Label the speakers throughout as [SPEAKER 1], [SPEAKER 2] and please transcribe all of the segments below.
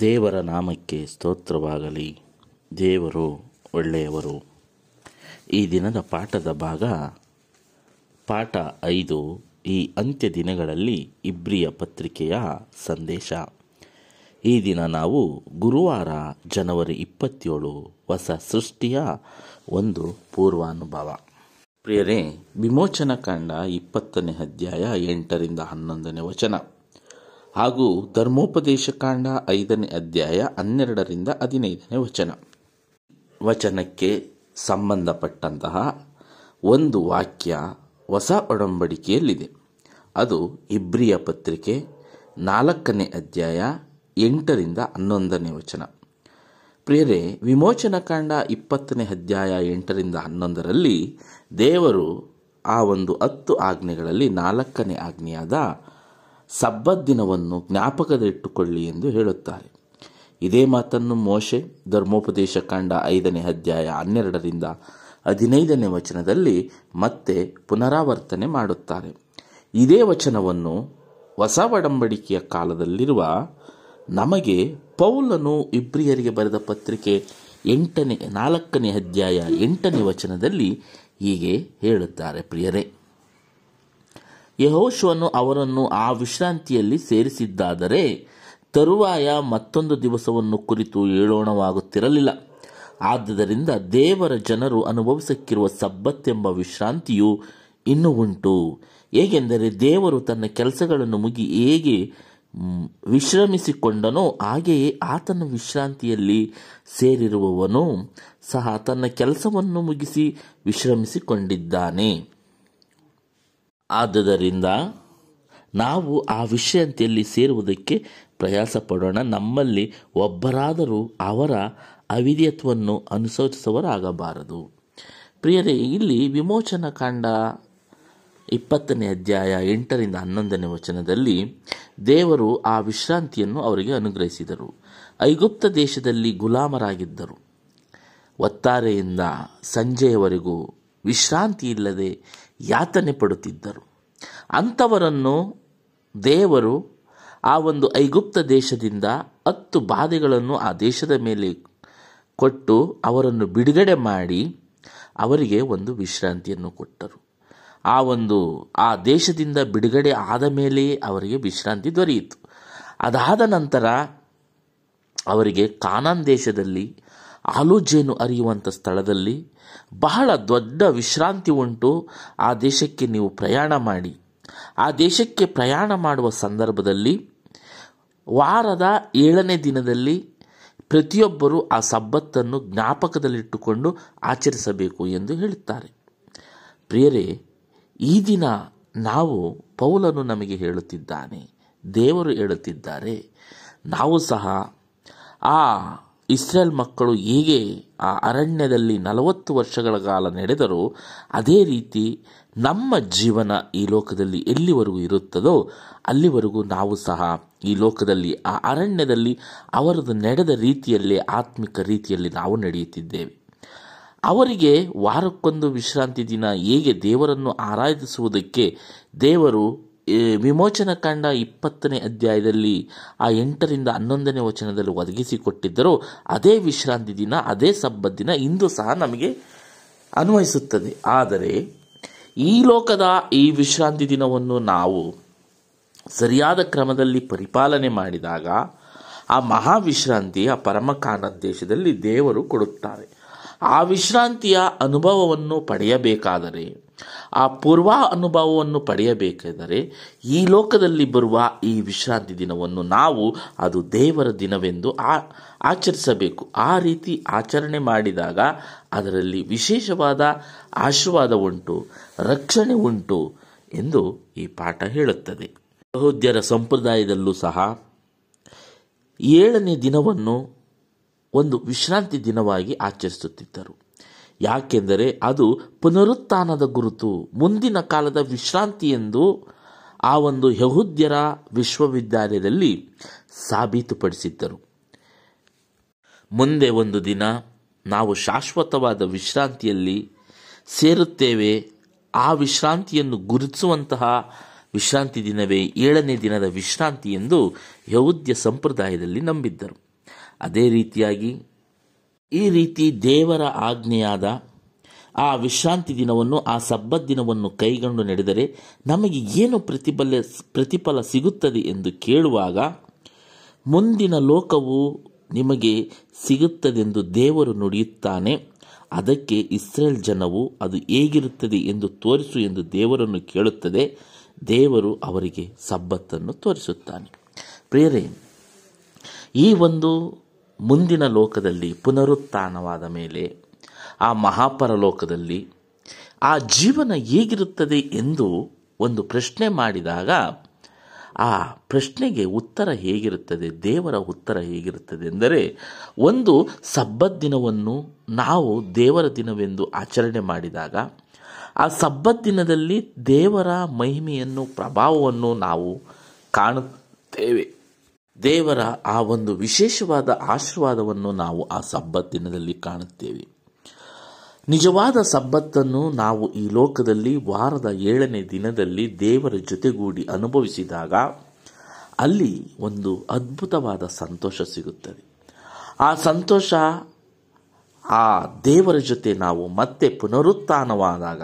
[SPEAKER 1] ದೇವರ ನಾಮಕ್ಕೆ ಸ್ತೋತ್ರವಾಗಲಿ. ದೇವರು ಒಳ್ಳೆಯವರು. ಈ ದಿನದ ಪಾಠದ ಭಾಗ ಪಾಠ ಐದು. ಈ ಅಂತ್ಯ ದಿನಗಳಲ್ಲಿ ಇಬ್ರಿಯ ಪತ್ರಿಕೆಯ ಸಂದೇಶ. ಈ ದಿನ ನಾವು ಗುರುವಾರ ಜನವರಿ ಇಪ್ಪತ್ತೇಳು ಹೊಸ ಸೃಷ್ಟಿಯ ಒಂದು ಪೂರ್ವಾನುಭವ. ಪ್ರಿಯರೇ, ವಿಮೋಚನ ಕಾಂಡ ಇಪ್ಪತ್ತನೇ ಅಧ್ಯಾಯ ಎಂಟರಿಂದ ಹನ್ನೊಂದನೇ ವಚನ. ಹಾಗೂ ಧರ್ಮೋಪದೇಶ ಕಾಂಡ ಐದನೇ ಅಧ್ಯಾಯ ಹನ್ನೆರಡರಿಂದ ಹದಿನೈದನೇ ವಚನ. ವಚನಕ್ಕೆ ಸಂಬಂಧಪಟ್ಟಂತಹ ಒಂದು ವಾಕ್ಯ ಹೊಸ ಒಡಂಬಡಿಕೆಯಲ್ಲಿದೆ. ಅದು ಇಬ್ರಿಯ ಪತ್ರಿಕೆ ನಾಲ್ಕನೇ ಅಧ್ಯಾಯ ಎಂಟರಿಂದ ಹನ್ನೊಂದನೇ ವಚನ. ಪ್ರಿಯರೇ ವಿಮೋಚನಕಾಂಡ ಇಪ್ಪತ್ತನೇ ಅಧ್ಯಾಯ ಎಂಟರಿಂದ ಹನ್ನೊಂದರಲ್ಲಿ ದೇವರು ಆ ಒಂದು ಹತ್ತು ಆಜ್ಞೆಗಳಲ್ಲಿ ನಾಲ್ಕನೇ ಆಜ್ಞೆಯಾದ ಸಬ್ಬತ್ ದಿನವನ್ನು ಜ್ಞಾಪಕದಲ್ಲಿಟ್ಟುಕೊಳ್ಳಿ ಎಂದು ಹೇಳುತ್ತಾರೆ. ಇದೇ ಮಾತನ್ನು ಮೋಶೆ ಧರ್ಮೋಪದೇಶ ಕಾಂಡ ಐದನೇ ಅಧ್ಯಾಯ ಹನ್ನೆರಡರಿಂದ ಹದಿನೈದನೇ ವಚನದಲ್ಲಿ ಮತ್ತೆ ಪುನರಾವರ್ತನೆ ಮಾಡುತ್ತಾರೆ. ಇದೇ ವಚನವನ್ನು ಹೊಸ ಒಡಂಬಡಿಕೆಯ ಕಾಲದಲ್ಲಿರುವ ನಮಗೆ ಪೌಲನು ಇಬ್ರಿಯರಿಗೆ ಬರೆದ ಪತ್ರಿಕೆ ಎಂಟನೇ ನಾಲ್ಕನೇ ಅಧ್ಯಾಯ ಎಂಟನೇ ವಚನದಲ್ಲಿ ಹೀಗೆ ಹೇಳುತ್ತಾರೆ, ಪ್ರಿಯರೇ. ಯಹೋಶುವನು ಅವರನ್ನು ಆ ವಿಶ್ರಾಂತಿಯಲ್ಲಿ ಸೇರಿಸಿದ್ದಾದರೆ ತರುವಾಯ ಮತ್ತೊಂದು ದಿವಸವನ್ನು ಕುರಿತು ಹೇಳೋಣವಾಗುತ್ತಿರಲಿಲ್ಲ. ಆದ್ದರಿಂದ ದೇವರ ಜನರು ಅನುಭವಿಸಕ್ಕಿರುವ ಸಬ್ಬತ್ತೆಂಬ ವಿಶ್ರಾಂತಿಯು ಇನ್ನೂ ಉಂಟು. ಹೇಗೆಂದರೆ ದೇವರು ತನ್ನ ಕೆಲಸಗಳನ್ನು ಮುಗಿ ಹೇಗೆ ವಿಶ್ರಮಿಸಿಕೊಂಡನೋ ಹಾಗೆಯೇ ಆತನ ವಿಶ್ರಾಂತಿಯಲ್ಲಿ ಸೇರಿರುವವನು ಸಹ ತನ್ನ ಕೆಲಸವನ್ನು ಮುಗಿಸಿ ವಿಶ್ರಮಿಸಿಕೊಂಡಿದ್ದಾನೆ. ಆದುದರಿಂದ ನಾವು ಆ ವಿಶ್ರಾಂತಿಯಲ್ಲಿ ಸೇರುವುದಕ್ಕೆ ಪ್ರಯಾಸ ಪಡೋಣ ನಮ್ಮಲ್ಲಿ ಒಬ್ಬರಾದರೂ ಅವರ ಅವಿಧೇಯತ್ವವನ್ನು ಅನುಸರಿಸುವರಾಗಬಾರದು ಪ್ರಿಯರೇ, ಇಲ್ಲಿ ವಿಮೋಚನ ಕಾಂಡ ಇಪ್ಪತ್ತನೇ ಅಧ್ಯಾಯ ಎಂಟರಿಂದ ಹನ್ನೊಂದನೇ ವಚನದಲ್ಲಿ ದೇವರು ಆ ವಿಶ್ರಾಂತಿಯನ್ನು ಅವರಿಗೆ ಅನುಗ್ರಹಿಸಿದರು. ಐಗುಪ್ತ ದೇಶದಲ್ಲಿ ಗುಲಾಮರಾಗಿದ್ದರು. ಒತ್ತಾರೆಯಿಂದ ಸಂಜೆಯವರೆಗೂ ವಿಶ್ರಾಂತಿ ಇಲ್ಲದೆ ಯಾತನೆ ಪಡುತ್ತಿದ್ದರು. ಅಂಥವರನ್ನು ದೇವರು ಆ ಒಂದು ಐಗುಪ್ತ ದೇಶದಿಂದ ಹತ್ತು ಬಾಧೆಗಳನ್ನು ಆ ದೇಶದ ಮೇಲೆ ಕೊಟ್ಟು ಅವರನ್ನು ಬಿಡುಗಡೆ ಮಾಡಿ ಅವರಿಗೆ ಒಂದು ವಿಶ್ರಾಂತಿಯನ್ನು ಕೊಟ್ಟರು. ಆ ಒಂದು, ಆ ದೇಶದಿಂದ ಬಿಡುಗಡೆ ಆದ ಮೇಲೆಯೇ ಅವರಿಗೆ ವಿಶ್ರಾಂತಿ ದೊರೆಯಿತು. ಅದಾದ ನಂತರ ಅವರಿಗೆ ಕಾನಾನ್ ದೇಶದಲ್ಲಿ ಆಲೂಜೇನು ಅರಿಯುವಂಥ ಸ್ಥಳದಲ್ಲಿ ಬಹಳ ದೊಡ್ಡ ವಿಶ್ರಾಂತಿ ಉಂಟು. ಆ ದೇಶಕ್ಕೆ ನೀವು ಪ್ರಯಾಣ ಮಾಡಿ. ಆ ದೇಶಕ್ಕೆ ಪ್ರಯಾಣ ಮಾಡುವ ಸಂದರ್ಭದಲ್ಲಿ, ವಾರದ ಏಳನೇ ದಿನದಲ್ಲಿ ಪ್ರತಿಯೊಬ್ಬರೂ ಆ ಸಬ್ಬತ್ತನ್ನು ಜ್ಞಾಪಕದಲ್ಲಿಟ್ಟುಕೊಂಡು ಆಚರಿಸಬೇಕು ಎಂದು ಹೇಳುತ್ತಾರೆ. ಪ್ರಿಯರೇ, ಈ ದಿನ ನಾವು ಪೌಲನು ನಮಗೆ ಹೇಳುತ್ತಿದ್ದಾನೆ, ದೇವರು ಹೇಳುತ್ತಿದ್ದಾರೆ. ನಾವು ಸಹ ಆ ಇಸ್ರೇಲ್ ಮಕ್ಕಳು ಹೇಗೆ ಆ ಅರಣ್ಯದಲ್ಲಿ ನಲವತ್ತು ವರ್ಷಗಳ ಕಾಲ ನಡೆದರೂ ಅದೇ ರೀತಿ ನಮ್ಮ ಜೀವನ ಈ ಲೋಕದಲ್ಲಿ ಎಲ್ಲಿವರೆಗೂ ಇರುತ್ತದೋ ಅಲ್ಲಿವರೆಗೂ ನಾವು ಸಹ ಈ ಲೋಕದಲ್ಲಿ, ಆ ಅರಣ್ಯದಲ್ಲಿ ಅವರದು ನಡೆದ ರೀತಿಯಲ್ಲೇ, ಆತ್ಮಿಕ ರೀತಿಯಲ್ಲಿ ನಾವು ನಡೆಯುತ್ತಿದ್ದೇವೆ. ಅವರಿಗೆ ವಾರಕ್ಕೊಂದು ವಿಶ್ರಾಂತಿ ದಿನ ಹೇಗೆ ದೇವರನ್ನು ಆರಾಧಿಸುವುದಕ್ಕೆ ದೇವರು ವಿಮೋಚನ ಕಾಂಡ ಇಪ್ಪತ್ತನೇ ಅಧ್ಯಾಯದಲ್ಲಿ ಆ ಎಂಟರಿಂದ ಹನ್ನೊಂದನೇ ವಚನದಲ್ಲಿ ಒದಗಿಸಿಕೊಟ್ಟಿದ್ದರೂ. ಅದೇ ವಿಶ್ರಾಂತಿ ದಿನ, ಅದೇ ಸಬ್ಬತ್ ದಿನ ಇಂದು ಸಹ ನಮಗೆ ಅನ್ವಯಿಸುತ್ತದೆ. ಆದರೆ ಈ ಲೋಕದ ಈ ವಿಶ್ರಾಂತಿ ದಿನವನ್ನು ನಾವು ಸರಿಯಾದ ಕ್ರಮದಲ್ಲಿ ಪರಿಪಾಲನೆ ಮಾಡಿದಾಗ ಆ ಮಹಾವಿಶ್ರಾಂತಿ, ಆ ಪರಮಕಾಂಡ ದೇಶದಲ್ಲಿ ದೇವರು ಕೊಡುತ್ತಾರೆ. ಆ ವಿಶ್ರಾಂತಿಯ ಅನುಭವವನ್ನು ಪಡೆಯಬೇಕಾದರೆ ಆ ಪೂರ್ವ ಅನುಭವವನ್ನು ಪಡೆಯಬೇಕಾದರೆ ಈ ಲೋಕದಲ್ಲಿ ಬರುವ ಈ ವಿಶ್ರಾಂತಿ ದಿನವನ್ನು ನಾವು ಅದು ದೇವರ ದಿನವೆಂದು ಆ, ಆಚರಿಸಬೇಕು. ಆ ರೀತಿ ಆಚರಣೆ ಮಾಡಿದಾಗ ಅದರಲ್ಲಿ ವಿಶೇಷವಾದ ಆಶೀರ್ವಾದ ಉಂಟು, ರಕ್ಷಣೆ ಉಂಟು ಎಂದು ಈ ಪಾಠ ಹೇಳುತ್ತದೆ. ಬಹುದ್ಯರ ಸಂಪ್ರದಾಯದಲ್ಲೂ ಸಹ ಏಳನೇ ದಿನವನ್ನು ಒಂದು ವಿಶ್ರಾಂತಿ ದಿನವಾಗಿ ಆಚರಿಸುತ್ತಿದ್ದರು. ಯಾಕೆಂದರೆ ಅದು ಪುನರುತ್ಥಾನದ ಗುರುತು. ಮುಂದಿನ ಕಾಲದ ವಿಶ್ರಾಂತಿ ಎಂದು ಆ ಒಂದು ಯಹೂದ್ಯರ ವಿಶ್ವವಿದ್ಯಾಲಯದಲ್ಲಿ ಸಾಬೀತುಪಡಿಸಿದ್ದರು. ಮುಂದೆ ಒಂದು ದಿನ ನಾವು ಶಾಶ್ವತವಾದ ವಿಶ್ರಾಂತಿಯಲ್ಲಿ ಸೇರುತ್ತೇವೆ. ಆ ವಿಶ್ರಾಂತಿಯನ್ನು ಗುರುತಿಸುವಂತಹ ವಿಶ್ರಾಂತಿ ದಿನವೇ ಏಳನೇ ದಿನದ ವಿಶ್ರಾಂತಿ ಎಂದು ಯಹೂದ್ಯ ಸಂಪ್ರದಾಯದಲ್ಲಿ ನಂಬಿದ್ದರು. ಅದೇ ರೀತಿಯಾಗಿ ಈ ರೀತಿ ದೇವರ ಆಜ್ಞೆಯಾದ ಆ ವಿಶ್ರಾಂತಿ ದಿನವನ್ನು, ಆ ಸಬ್ಬತ್ ದಿನವನ್ನು ಕೈಗೊಂಡು ನಡೆದರೆ ನಮಗೆ ಏನು ಪ್ರತಿಫಲ ಪ್ರತಿಫಲ ಸಿಗುತ್ತದೆ ಎಂದು ಕೇಳುವಾಗ, ಮುಂದಿನ ಲೋಕವು ನಿಮಗೆ ಸಿಗುತ್ತದೆಂದು ದೇವರು ನುಡಿಯುತ್ತಾನೆ. ಅದಕ್ಕೆ ಇಸ್ರೇಲ್ ಜನವು ಅದು ಹೇಗಿರುತ್ತದೆ ಎಂದು ತೋರಿಸು ಎಂದು ದೇವರನ್ನು ಕೇಳುತ್ತದೆ. ದೇವರು ಅವರಿಗೆ ಸಬ್ಬತ್ತನ್ನು ತೋರಿಸುತ್ತಾನೆ. ಪ್ರಿಯರೇ, ಈ ಒಂದು ಮುಂದಿನ ಲೋಕದಲ್ಲಿ ಪುನರುತ್ಥಾನವಾದ ಮೇಲೆ, ಆ ಮಹಾಪರಲೋಕದಲ್ಲಿ ಆ ಜೀವನ ಹೇಗಿರುತ್ತದೆ ಎಂದು ಒಂದು ಪ್ರಶ್ನೆ ಮಾಡಿದಾಗ, ಆ ಪ್ರಶ್ನೆಗೆ ಉತ್ತರ ಹೇಗಿರುತ್ತದೆ, ದೇವರ ಉತ್ತರ ಹೇಗಿರುತ್ತದೆ ಎಂದರೆ, ಒಂದು ಸಬ್ಬತ್ ದಿನವನ್ನು ನಾವು ದೇವರ ದಿನವೆಂದು ಆಚರಣೆ ಮಾಡಿದಾಗ, ಆ ಸಬ್ಬತ್ ದಿನದಲ್ಲಿ ದೇವರ ಮಹಿಮೆಯನ್ನು, ಪ್ರಭಾವವನ್ನು ನಾವು ಕಾಣುತ್ತೇವೆ. ದೇವರ ಆ ಒಂದು ವಿಶೇಷವಾದ ಆಶೀರ್ವಾದವನ್ನು ನಾವು ಆ ಸಬ್ಬತ್ ದಿನದಲ್ಲಿ ಕಾಣುತ್ತೇವೆ. ನಿಜವಾದ ಸಬ್ಬತ್ತನ್ನು ನಾವು ಈ ಲೋಕದಲ್ಲಿ ವಾರದ ಏಳನೇ ದಿನದಲ್ಲಿ ದೇವರ ಜೊತೆಗೂಡಿ ಅನುಭವಿಸಿದಾಗ ಅಲ್ಲಿ ಒಂದು ಅದ್ಭುತವಾದ ಸಂತೋಷ ಸಿಗುತ್ತದೆ. ಆ ಸಂತೋಷ ಆ ದೇವರ ಜೊತೆ ನಾವು ಮತ್ತೆ ಪುನರುತ್ಥಾನವಾದಾಗ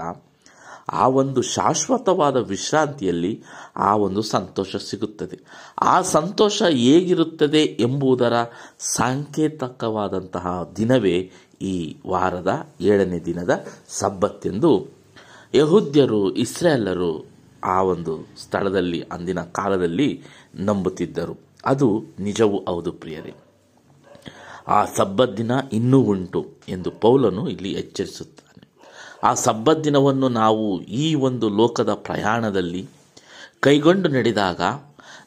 [SPEAKER 1] ಆ ಒಂದು ಶಾಶ್ವತವಾದ ವಿಶ್ರಾಂತಿಯಲ್ಲಿ ಆ ಒಂದು ಸಂತೋಷ ಸಿಗುತ್ತದೆ. ಆ ಸಂತೋಷ ಹೇಗಿರುತ್ತದೆ ಎಂಬುದರ ಸಾಂಕೇತಕವಾದಂತಹ ದಿನವೇ ಈ ವಾರದ ಏಳನೇ ದಿನದ ಸಬ್ಬತ್ತೆಂದು ಯಹೂದ್ಯರು ಇಸ್ರೇಲರು ಆ ಒಂದು ಸ್ಥಳದಲ್ಲಿ, ಅಂದಿನ ಕಾಲದಲ್ಲಿ ನಂಬುತ್ತಿದ್ದರು. ಅದು ನಿಜವೂ ಹೌದು ಪ್ರಿಯರೇ. ಆ ಸಬ್ಬತ್ ದಿನ ಇನ್ನೂ ಉಂಟು ಎಂದು ಪೌಲನು ಇಲ್ಲಿ ಎಚ್ಚರಿಸುತ್ತಾನೆ ಆ ಸಬ್ಬತ್ ದಿನವನ್ನು ನಾವು ಈ ಒಂದು ಲೋಕದ ಪ್ರಯಾಣದಲ್ಲಿ ಕೈಗೊಂಡು ನಡೆದಾಗ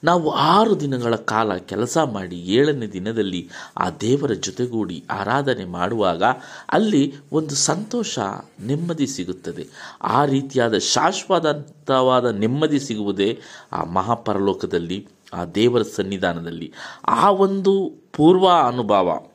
[SPEAKER 1] ನಾವು ಆರು ದಿನಗಳ ಕಾಲ ಕೆಲಸ ಮಾಡಿ ಏಳನೇ ದಿನದಲ್ಲಿ ಆ ದೇವರ ಜೊತೆಗೂಡಿ ಆರಾಧನೆ ಮಾಡುವಾಗ ಅಲ್ಲಿ ಒಂದು ಸಂತೋಷ, ನೆಮ್ಮದಿ ಸಿಗುತ್ತದೆ. ಆ ರೀತಿಯಾದ ಶಾಶ್ವತವಾದ ನೆಮ್ಮದಿ ಸಿಗುವುದೇ ಆ ಮಹಾಪರಲೋಕದಲ್ಲಿ, ಆ ದೇವರ ಸನ್ನಿಧಾನದಲ್ಲಿ. ಆ ಒಂದು ಪೂರ್ವ ಅನುಭವ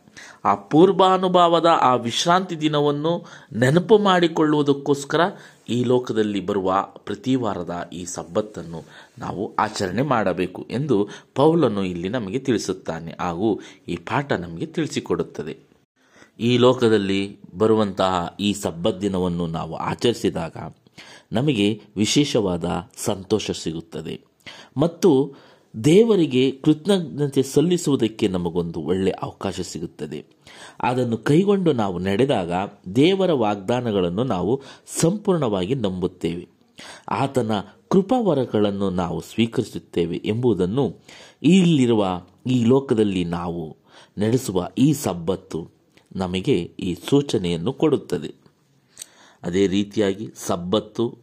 [SPEAKER 1] ಆ ಪೂರ್ವಾನುಭಾವದ ಆ ವಿಶ್ರಾಂತಿ ದಿನವನ್ನು ನೆನಪು ಮಾಡಿಕೊಳ್ಳುವುದಕ್ಕೋಸ್ಕರ ಈ ಲೋಕದಲ್ಲಿ ಬರುವ ಪ್ರತಿ ವಾರದ ಈ ಸಬ್ಬತ್ತನ್ನು ನಾವು ಆಚರಣೆ ಮಾಡಬೇಕು ಎಂದು ಪೌಲನು ಇಲ್ಲಿ ನಮಗೆ ತಿಳಿಸುತ್ತಾನೆ ಹಾಗೂ ಈ ಪಾಠ ನಮಗೆ ತಿಳಿಸಿಕೊಡುತ್ತದೆ. ಈ ಲೋಕದಲ್ಲಿ ಬರುವಂತಹ ಈ ಸಬ್ಬತ್ ದಿನವನ್ನು ನಾವು ಆಚರಿಸಿದಾಗ ನಮಗೆ ವಿಶೇಷವಾದ ಸಂತೋಷ ಸಿಗುತ್ತದೆ. ಮತ್ತು ದೇವರಿಗೆ ಕೃತಜ್ಞತೆ ಸಲ್ಲಿಸುವುದಕ್ಕೆ ನಮಗೊಂದು ಒಳ್ಳೆಯ ಅವಕಾಶ ಸಿಗುತ್ತದೆ. ಅದನ್ನು ಕೈಗೊಂಡು ನಾವು ನಡೆದಾಗ ದೇವರ ವಾಗ್ದಾನಗಳನ್ನು ನಾವು ಸಂಪೂರ್ಣವಾಗಿ ನಂಬುತ್ತೇವೆ. ಆತನ ಕೃಪಾವರಗಳನ್ನು ನಾವು ಸ್ವೀಕರಿಸುತ್ತೇವೆ ಎಂಬುದನ್ನು ಇಲ್ಲಿರುವ ಈ ಲೋಕದಲ್ಲಿ ನಾವು ನಡೆಸುವ ಈ ಸಬ್ಬತ್ತು ನಮಗೆ ಈ ಸೂಚನೆಯನ್ನು ಕೊಡುತ್ತದೆ. ಅದೇ ರೀತಿಯಾಗಿ ಸಬ್ಬತ್ತು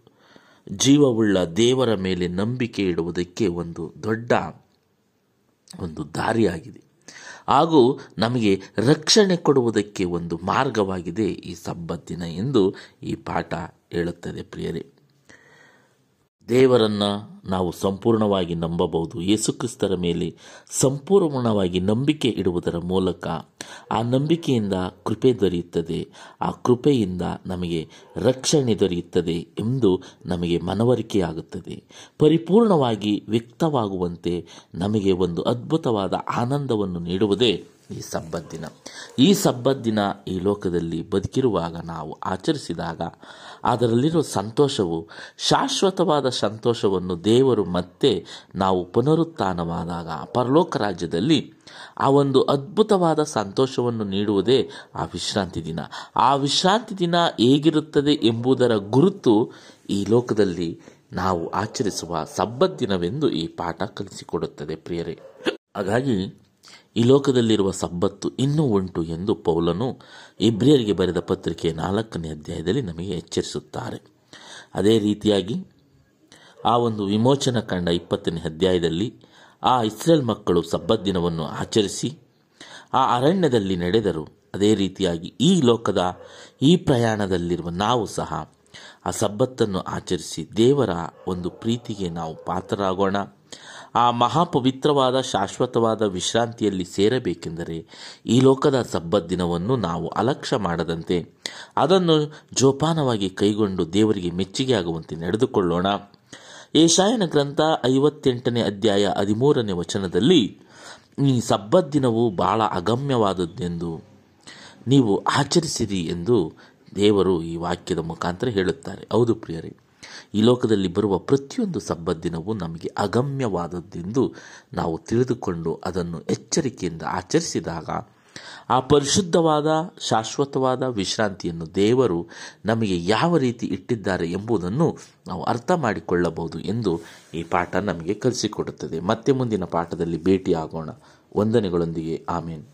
[SPEAKER 1] ಜೀವವುಳ್ಳ ದೇವರ ಮೇಲೆ ನಂಬಿಕೆ ಇಡುವುದಕ್ಕೆ ಒಂದು ದೊಡ್ಡ ಒಂದು ದಾರಿಯಾಗಿದೆ. ಹಾಗೂ ನಮಗೆ ರಕ್ಷಣೆ ಕೊಡುವುದಕ್ಕೆ ಒಂದು ಮಾರ್ಗವಾಗಿದೆ ಈ ಸಬ್ಬತ್ತಿನ ಎಂದು ಈ ಪಾಠ ಹೇಳುತ್ತದೆ ಪ್ರಿಯರೇ. ದೇವರನ್ನು ನಾವು ಸಂಪೂರ್ಣವಾಗಿ ನಂಬಬಹುದು. ಯೇಸುಕ್ರಿಸ್ತರ ಮೇಲೆ ಸಂಪೂರ್ಣವಾಗಿ ನಂಬಿಕೆ ಇಡುವುದರ ಮೂಲಕ ಆ ನಂಬಿಕೆಯಿಂದ ಕೃಪೆ ದೊರೆಯುತ್ತದೆ. ಆ ಕೃಪೆಯಿಂದ ನಮಗೆ ರಕ್ಷಣೆ ದೊರೆಯುತ್ತದೆ ಎಂದು ನಮಗೆ ಮನವರಿಕೆಯಾಗುತ್ತದೆ. ಪರಿಪೂರ್ಣವಾಗಿ ವ್ಯಕ್ತವಾಗುವಂತೆ ನಮಗೆ ಒಂದು ಅದ್ಭುತವಾದ ಆನಂದವನ್ನು ನೀಡುವುದೇ ಈ ಸಬ್ಬದ್ದಿನ ಈ ಸಬ್ಬದ್ದಿನ ಈ ಲೋಕದಲ್ಲಿ ಬದುಕಿರುವಾಗ ನಾವು ಆಚರಿಸಿದಾಗ ಅದರಲ್ಲಿರೋ ಸಂತೋಷವು, ಶಾಶ್ವತವಾದ ಸಂತೋಷವನ್ನು ದೇವರು ಮತ್ತೆ ನಾವು ಪುನರುತ್ಥಾನವಾದಾಗ ಪರಲೋಕ ರಾಜ್ಯದಲ್ಲಿ ಆ ಒಂದು ಅದ್ಭುತವಾದ ಸಂತೋಷವನ್ನು ನೀಡುವುದೇ ಆ ವಿಶ್ರಾಂತಿ ದಿನ. ಆ ವಿಶ್ರಾಂತಿ ದಿನ ಹೇಗಿರುತ್ತದೆ ಎಂಬುದರ ಗುರುತು ಈ ಲೋಕದಲ್ಲಿ ನಾವು ಆಚರಿಸುವ ಸಬ್ಬತ್ ದಿನವೆಂದು ಈ ಪಾಠ ಕಲಿಸಿಕೊಡುತ್ತದೆ ಪ್ರಿಯರೇ. ಹಾಗಾಗಿ ಈ ಲೋಕದಲ್ಲಿರುವ ಸಬ್ಬತ್ತು ಇನ್ನೂ ಉಂಟು ಎಂದು ಪೌಲನು ಇಬ್ರಿಯರಿಗೆ ಬರೆದ ಪತ್ರಿಕೆ ನಾಲ್ಕನೇ ಅಧ್ಯಾಯದಲ್ಲಿ ನಮಗೆ ಎಚ್ಚರಿಸುತ್ತಾರೆ. ಅದೇ ರೀತಿಯಾಗಿ ಆ ಒಂದು ವಿಮೋಚನ ಕಂಡ ಇಪ್ಪತ್ತನೇ ಅಧ್ಯಾಯದಲ್ಲಿ ಆ ಇಸ್ರೇಲ್ ಮಕ್ಕಳು ಸಬ್ಬತ್ ದಿನವನ್ನು ಆಚರಿಸಿ ಆ ಅರಣ್ಯದಲ್ಲಿ ನಡೆದರು. ಅದೇ ರೀತಿಯಾಗಿ ಈ ಲೋಕದ ಈ ಪ್ರಯಾಣದಲ್ಲಿರುವ ನಾವು ಸಹ ಆ ಸಬ್ಬತ್ತನ್ನು ಆಚರಿಸಿ ದೇವರ ಒಂದು ಪ್ರೀತಿಗೆ ನಾವು ಪಾತ್ರರಾಗೋಣ. ಆ ಮಹಾಪವಿತ್ರವಾದ, ಶಾಶ್ವತವಾದ ವಿಶ್ರಾಂತಿಯಲ್ಲಿ ಸೇರಬೇಕೆಂದರೆ ಈ ಲೋಕದ ಸಬ್ಬದ್ದಿನವನ್ನು ನಾವು ಅಲಕ್ಷ್ಯ ಮಾಡದಂತೆ ಅದನ್ನು ಜೋಪಾನವಾಗಿ ಕೈಗೊಂಡು ದೇವರಿಗೆ ಮೆಚ್ಚುಗೆ ಆಗುವಂತೆ ನಡೆದುಕೊಳ್ಳೋಣ. ಏಷಾಯನ ಗ್ರಂಥ ಐವತ್ತೆಂಟನೇ ಅಧ್ಯಾಯ ಹದಿಮೂರನೇ ವಚನದಲ್ಲಿ ಈ ಸಬ್ಬದ್ದಿನವು ಬಹಳ ಅಗಮ್ಯವಾದದ್ದೆಂದು ನೀವು ಆಚರಿಸಿರಿ ಎಂದು ದೇವರು ಈ ವಾಕ್ಯದ ಮುಖಾಂತರ ಹೇಳುತ್ತಾರೆ. ಹೌದು ಪ್ರಿಯರೇ ಈ ಲೋಕದಲ್ಲಿ ಬರುವ ಪ್ರತಿಯೊಂದು ಸಬ್ಬದ್ದಿನವೂ ನಮಗೆ ಅಗಮ್ಯವಾದದ್ದೆಂದು ನಾವು ತಿಳಿದುಕೊಂಡು ಅದನ್ನು ಎಚ್ಚರಿಕೆಯಿಂದ ಆಚರಿಸಿದಾಗ ಆ ಪರಿಶುದ್ಧವಾದ, ಶಾಶ್ವತವಾದ ವಿಶ್ರಾಂತಿಯನ್ನು ದೇವರು ನಮಗೆ ಯಾವ ರೀತಿ ಇಟ್ಟಿದ್ದಾರೆ ಎಂಬುದನ್ನು ನಾವು ಅರ್ಥ ಮಾಡಿಕೊಳ್ಳಬಹುದು ಎಂದು ಈ ಪಾಠ ನಮಗೆ ಕಲಿಸಿಕೊಡುತ್ತದೆ. ಮತ್ತೆ ಮುಂದಿನ ಪಾಠದಲ್ಲಿ ಭೇಟಿಯಾಗೋಣ. ವಂದನೆಗಳೊಂದಿಗೆ. ಆಮೇನ್.